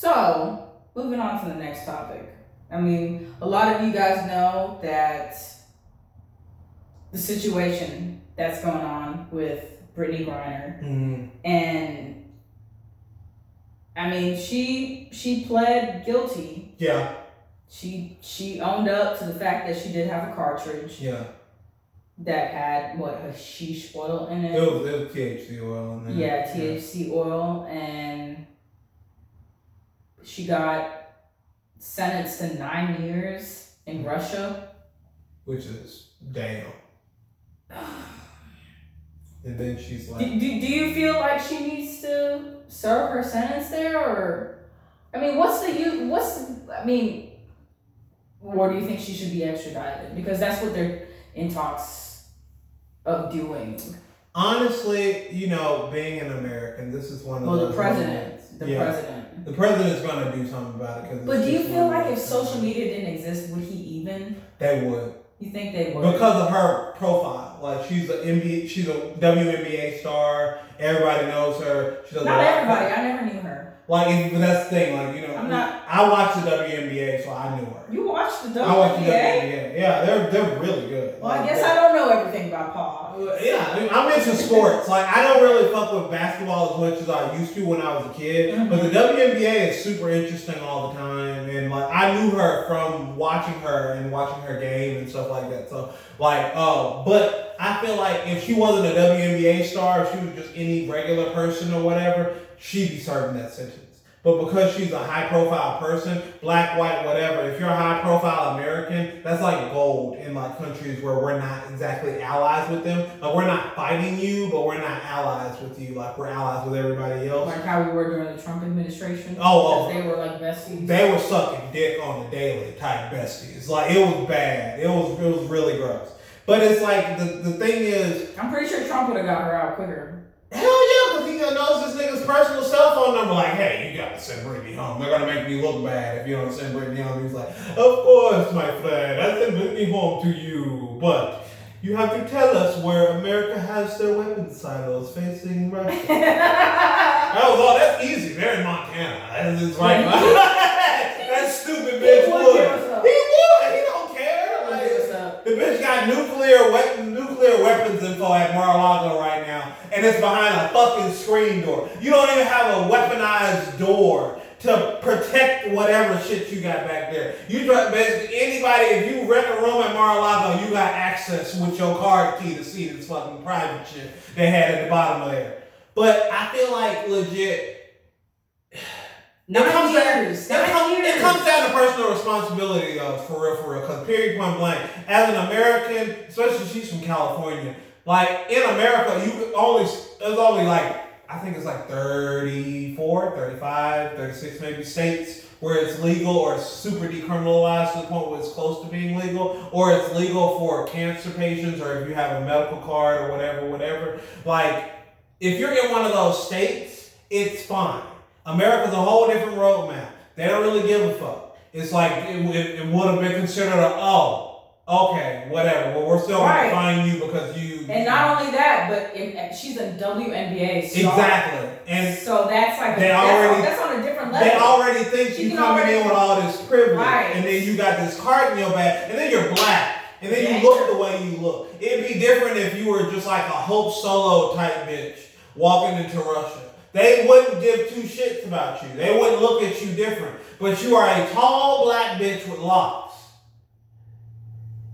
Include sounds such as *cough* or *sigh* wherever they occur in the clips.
So, moving on to the next topic. I mean, a lot of you guys know that the situation that's going on with Brittney Griner, Mm. and I mean, she she pled guilty. Yeah, She she owned up to the fact that she did have a cartridge yeah. that had what hashish oil in It it. was, it was THC oil in there. Yeah, THC oil, and she got sentenced to nine years in Russia. Which is damn. And then she's Do, like, do, do you feel like she needs to serve her sentence there, or I mean, what's the you? What's the, I mean, or do you think she should be extradited? Because that's what they're in talks of doing. honestly, you know, being an American, this is one of Well, the president, the Yeah. president. The president's gonna do something about it. Cause But do you feel like if social media didn't exist, would he even? They would. You think they would? Because of her profile. Like, she's a NBA, she's a WNBA star. Everybody knows her. She does not lot- everybody. I never knew her. Like, if, but that's the thing. Like, you know, I'm not- I watched the WNBA, so I knew her. You watched the I watched the WNBA? WNBA. Yeah, they're they're really good. Well, I guess they're- I don't know everything about Paul. Yeah, I mean, I'm into sports. Like I don't really fuck with basketball as much as I used to when I was a kid. But the WNBA is super interesting all the time, and like I knew her from watching her and watching her game and stuff like that. So like, uh, but I feel like if she wasn't a WNBA star, if she was just any regular person or whatever, she'd be serving that sentence. But because she's a high profile person, black, white, whatever, if you're a high profile American, that's like gold in like countries where we're not exactly allies with them. Like we're not fighting you, but we're not allies with you. Like we're allies with everybody else. Like how we were during the Trump administration. Oh, oh. Because they were like besties. They were sucking dick on the daily type besties. Like it was bad. It was it was really gross. But it's like the, the thing is, I'm pretty sure Trump would have got her out quicker. Hell yeah, because he knows this nigga's personal cell phone number. Like, hey, you gotta send Brittney home. They're gonna make me look bad if you don't send Brittney home. He's like, of course, my friend, I send Brittney home to you, but you have to tell us where America has their weapons silos facing Russia. that was all. That's easy. They're in Montana. That's just right. that stupid bitch would would. give us up. He would. He don't care. Like, the bitch got nuclear weapon, nuclear weapons info at Mar-a-Lago right and it's behind a fucking screen door. You don't even have a weaponized door to protect whatever shit you got back there. You basically anybody, if you rent a room at Mar-a-Lago, you got access with your card key to see this fucking private shit they had at the bottom of there. But I feel like legit. *sighs* Nine it comes down, years. it, Nine comes, years. it comes down to personal responsibility, though, for real, for real. Because period, point blank, as an American, especially she's from California, like in America, you only there's only like I think it's like 34, 35, 36 maybe states where it's legal or it's super decriminalized to the point where it's close to being legal, or it's legal for cancer patients or if you have a medical card or whatever, whatever. Like if you're in one of those states, it's fine. America's a whole different roadmap. They don't really give a fuck. It's like it, it, it would have been considered a oh, okay, whatever. Well, we're still Right. gonna find you because you And not only that, but if, she's a WNBA star. exactly. And So that's like They that's, already- on, that's on a different level. they already think you coming already- in with all this privilege, Right. and then you got this card in your back, and then you're black, and then Yeah. you look the way you look. It'd be different if you were just like a Hope Solo type bitch walking into Russia. They wouldn't give two shits about you. They wouldn't look at you different. But you are a tall black bitch with locks.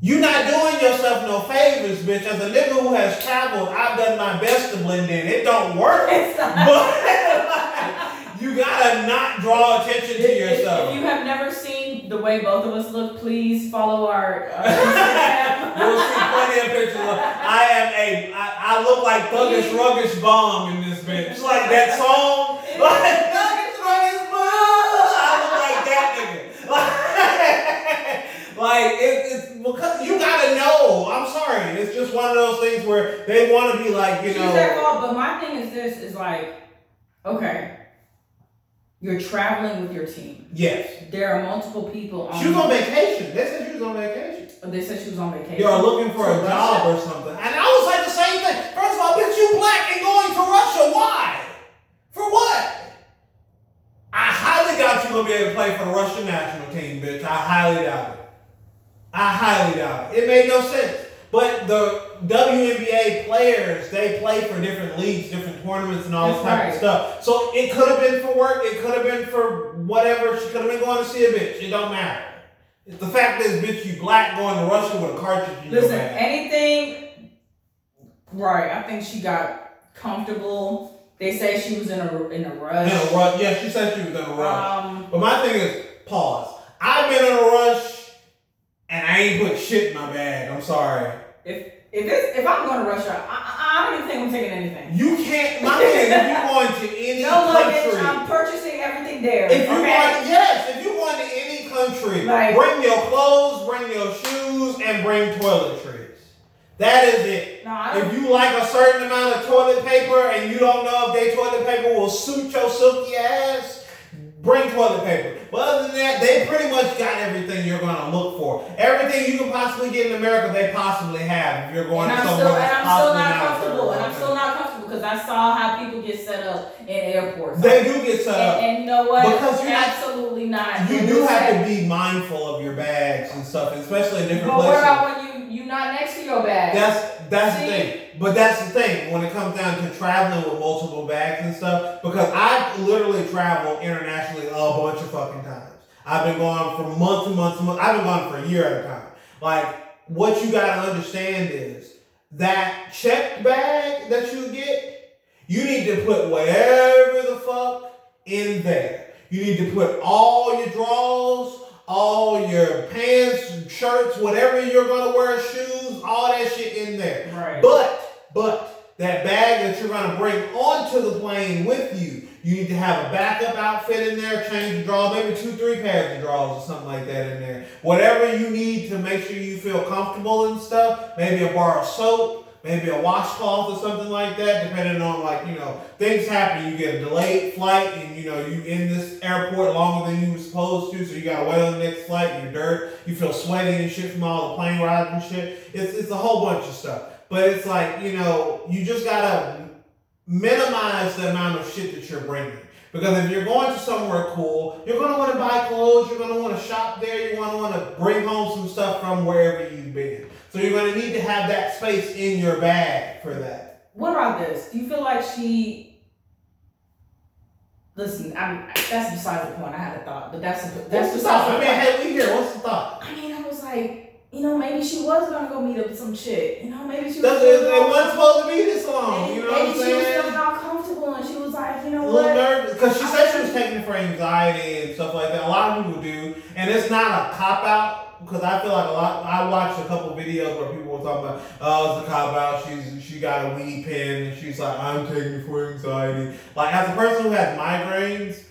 You not doing yourself no favors, bitch. As a nigga who has traveled, I've done my best to blend in. It don't work. It's not- *laughs* But *laughs* you gotta not draw attention to if- yourself. If you have never seen the way both of us look, please follow our uh, Instagram. *laughs* You'll see plenty of pictures. Of, I am a. I, I look like thuggish, ruggish bone in this bitch. Like that song. Like thuggish, ruggish bone. I look like that nigga. Like, like it, it's because you gotta know. I'm sorry. It's just one of those things where they want to be like, you She's their know. fault, but my thing is this: is like, okay, you're traveling with your team. Yes. There are multiple people on. She was on vacation. They said she was on vacation. Oh, They said she was on vacation. You're looking for a job Russia. or something. And I was like the same thing. First of all, bitch, you black and going to Russia. Why? For what? I highly doubt you're gonna be able to play for the Russian national team, bitch. I highly doubt it. I highly doubt it. It made no sense. But the WNBA players, they play for different leagues, different tournaments, and all this type right. of stuff. So it could have been for work. It could have been for whatever. She could have been going to see a bitch. It don't matter. The fact is, bitch, you black going to Russia with a cartridge Listen, anything. Right, I think she got comfortable. They say she was in a in a rush. In a rush. Yeah, she said she was in a rush. Um, But my thing is, pause. I've been in a rush, and I ain't put shit in my bag. I'm sorry. if it's, if I'm going to Russia, I, I, I don't even think I'm taking anything. You can't. My is, if you're going to any *laughs* No luggage. country, I'm purchasing everything there. if you okay? want, yes, if you going to any country, Like- bring your clothes, bring your shoes, and bring toiletries. That is it. no, If you like a certain amount of toilet paper and you don't know if they toilet paper will suit your silky ass, bring toilet paper. But other than that, they pretty much got everything you're gonna look for. Everything you can possibly get in America, they possibly have. If you're going and to I'm somewhere still, and I'm still not not comfortable. And I'm still not comfortable because I saw how people get set up in airports. They do get set up. and, and you know what? Because you absolutely not. You When do have to be mindful of your bags and stuff, especially in different But what places. about when you you not next to your bag? That's that's See? the thing. But that's the thing when it comes down to traveling with multiple bags and stuff. Because I literally travel internationally a bunch of fucking times. I've been gone for months and months and months. I've been gone for a year at a time. Like what you gotta understand is that check bag that you get, you need to put whatever the fuck in there. You need to put all your drawers, all your pants, shirts, whatever you're gonna wear, shoes, all that shit in there. right. But, but that bag that you're gonna bring onto the plane with you, you need to have a backup outfit in there, change the drawers, maybe two, three pairs of drawers or something like that in there. Whatever you need to make sure you feel comfortable and stuff. Maybe a bar of soap, maybe a washcloth or something like that, depending on like, you know, things happen. You get a delayed flight and you know, you in this airport longer than you were supposed to, so you gotta wait on the next flight, and you're dirt, you feel sweaty and shit from all the plane rides and shit. It's it's a whole bunch of stuff. But it's like, you know, you just gotta minimize the amount of shit that you're bringing. Because if you're going to somewhere cool, you're gonna want to buy clothes, you're gonna want to shop there, you wanna want to bring home some stuff from wherever you've been. So you're gonna need to have that space in your bag for that. What about this? Do you feel like she? Listen, I'm. That's besides the point. I had a thought, but that's that's What's the thought? the I mean, hey, we here. What's the thought? I mean, I was like, you know, maybe she was gonna go meet up with some chick. You know, maybe she was. That's, it wasn't supposed to be this long. maybe You know what I'm saying? maybe she was feeling all comfortable, and she was like, you know what? a little nervous because she said she was taking it for anxiety and stuff like that. A lot of people do, and it's not a cop out because I feel like a lot. I watched a couple videos where people were talking about, oh, it's a cop out. She's she got a weed pen and she's like, I'm taking it for anxiety. Like as a person who has migraines,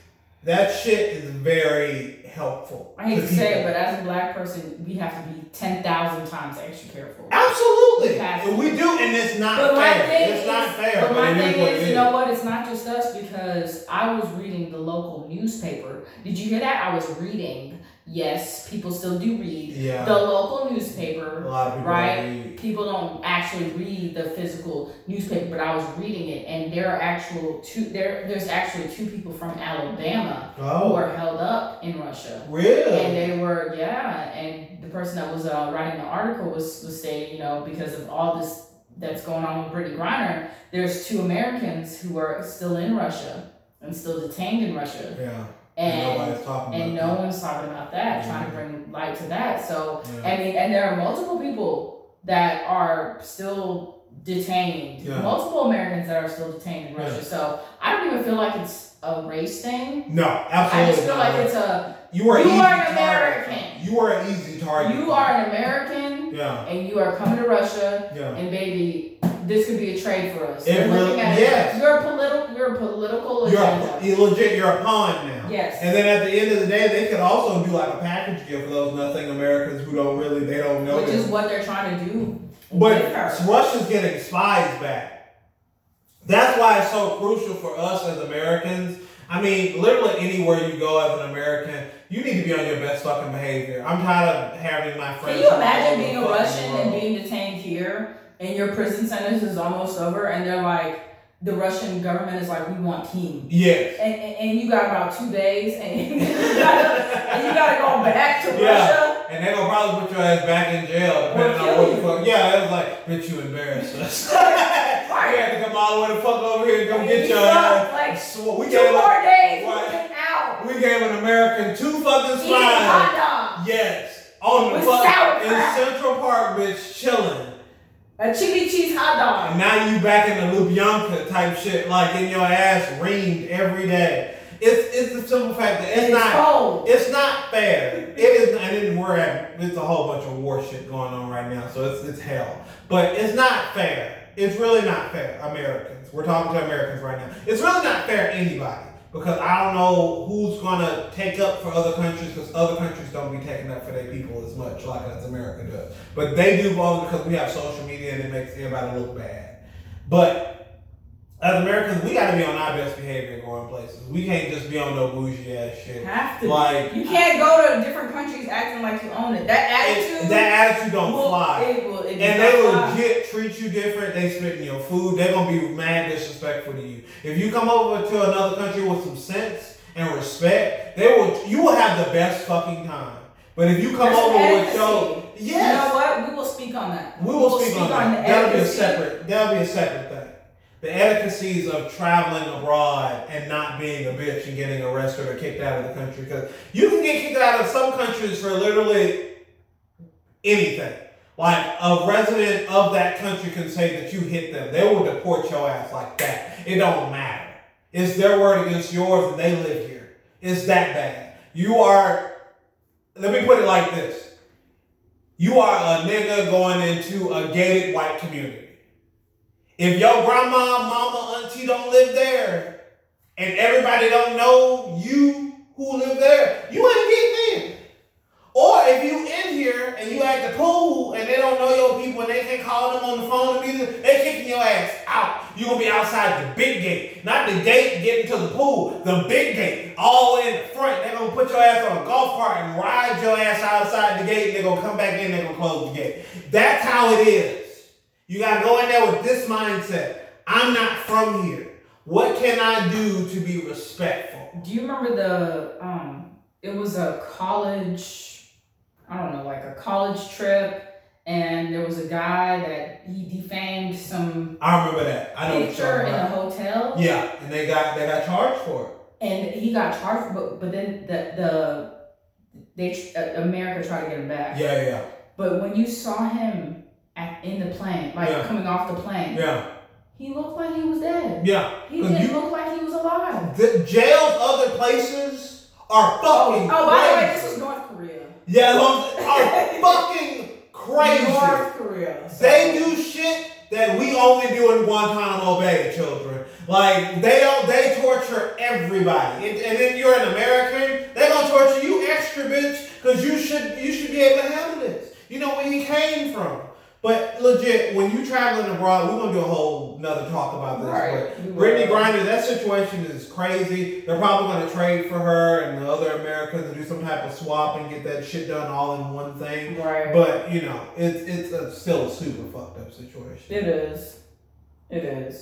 that shit is very helpful. I hate to say it, but as a black person, we have to be ten thousand times extra careful. Absolutely, We have to. and we do, and it's not But my fair. thing It's not fair, But my thing is, you know what? It's not just us because I was reading the local newspaper. Did you hear that? I was reading. Yes, people still do read Yeah, the local a newspaper. lot of people right? don't read. People don't actually read the physical newspaper, but I was reading it, and there are actual two. There, there's actually two people from Alabama who Oh, are held up in Russia. really? And they were, yeah, and the person that was uh, writing the article was, was saying, you know, because of all this that's going on with Brittney Griner, there's two Americans who are still in Russia and still detained in Russia. yeah. And and no one's talking about that, trying to bring light to that. So. Yeah. Mean, and there are multiple people that are still detained, Yeah. multiple Americans that are still detained in Russia. Yeah. So, I don't even feel like it's a race thing. No, absolutely. I just feel not. like it's a you are you easy are an target. American. You are an easy target. You are an American Yeah, and you are coming to Russia yeah. and baby, this could be a trade for us. It They're really- yes. You're a political you're a political You're, a, legit. You're a pawn now. yes. And then at the end of the day, they could also do like a package deal for those nothing Americans who don't really they don't know. Which is what they're trying to do. But. Russia's getting spies back. That's why it's so crucial for us as Americans. I mean, literally anywhere you go as an American, you need to be on your best fucking behavior. I'm tired of having my friends. Can you imagine being a Russian and being detained here and your prison sentence is almost over and they're like, the Russian government is like, we want Kim. Yes. And, and, and you got about two days, and *laughs* you gotta, and you gotta go back to Yeah. Russia. And they gonna probably put your ass back in jail depending on what the fuck. Yeah, it was like, bitch, you embarrassed us. *laughs* We had to come all the way the fuck over here and come get you your ass. like, So we Two gave, more days, Right. looking out. we gave an American two fucking dogs. Yes. On the fuck in Central Park, bitch, chilling. A chili cheese hot dog. And now you back in the Lubyanka type shit, like in your ass reamed every day. It's it's the simple fact that it's, It's not cold. it's not fair. It is and then we're at it's a whole bunch of war shit going on right now, so it's it's hell. But it's not fair. It's really not fair, Americans. We're talking to Americans right now. It's really not fair to anybody. Because I don't know who's gonna take up for other countries because other countries don't be taking up for their people as much like as America does. But they do both because we have social media and it makes everybody look bad. But as Americans, we gotta be on our best behavior going places. We can't just be on no bougie ass shit. Have to. Like you can't go to different countries acting like you own it. That it- attitude. that attitude don't will- fly. It will, it And they fly. legit treat you different. They spit in your food. They're gonna be mad disrespectful to you. If you come over to another country with some sense and respect, they will. You will have the best fucking time. But if you come There's over with your etiquette. You know what? We will speak on that. we will speak on that. the That'll be a separate. That'll be a separate. The etiquettes of traveling abroad and not being a bitch and getting arrested or kicked out of the country because you can get kicked out of some countries for literally anything. Like a resident of that country can say that you hit them. They will deport your ass like that. It don't matter. It's their word against yours and they live here. It's that bad. You are let me put it like this. You are a nigga going into a gated white community. If your grandma, mama, auntie don't live there, and everybody don't know you who live there, you ain't getting in. Or if you in here and you at the pool and they don't know your people and they can call them on the phone they kicking your ass out. You gonna be outside the big gate, not the gate getting to the pool, the big gate, all in the front. They gonna put your ass on a golf cart and ride your ass outside the gate. They gonna come back in. They gonna close the gate. That's how it is. You gotta go in there with this mindset. I'm not from here. What can I do to be respectful? Do you remember the um it was a college I don't know, like a college trip and there was a guy that he defamed some I remember that. I know picture in a hotel Yeah, and they got they got charged for it. and he got charged but but then the the they uh, America tried to get him back. Yeah, yeah, But when you saw him at, in the plane, like Yeah. coming off the plane, yeah, he looked like he was dead. yeah. He didn't you- look like he was alive. The jails, other places are Oh, fucking. oh, by the way, this was North Korea. Yeah, are *laughs* fucking crazy. North Korea. so- They do shit that we only do in Guantanamo Bay, children. Like they don't, they torture everybody. And, and then you're an American, they gonna torture you extra, bitch, because you should you should be able to handle this. You know where you came from. But legit, when you traveling abroad, we're gonna do a whole another talk about this. Right. But Brittney will. Griner, that situation is crazy. They're probably gonna trade for her and the other Americans and do some type of swap and get that shit done all in one thing. Right. But you know, it's it's a, still a super fucked up situation. It is. It is.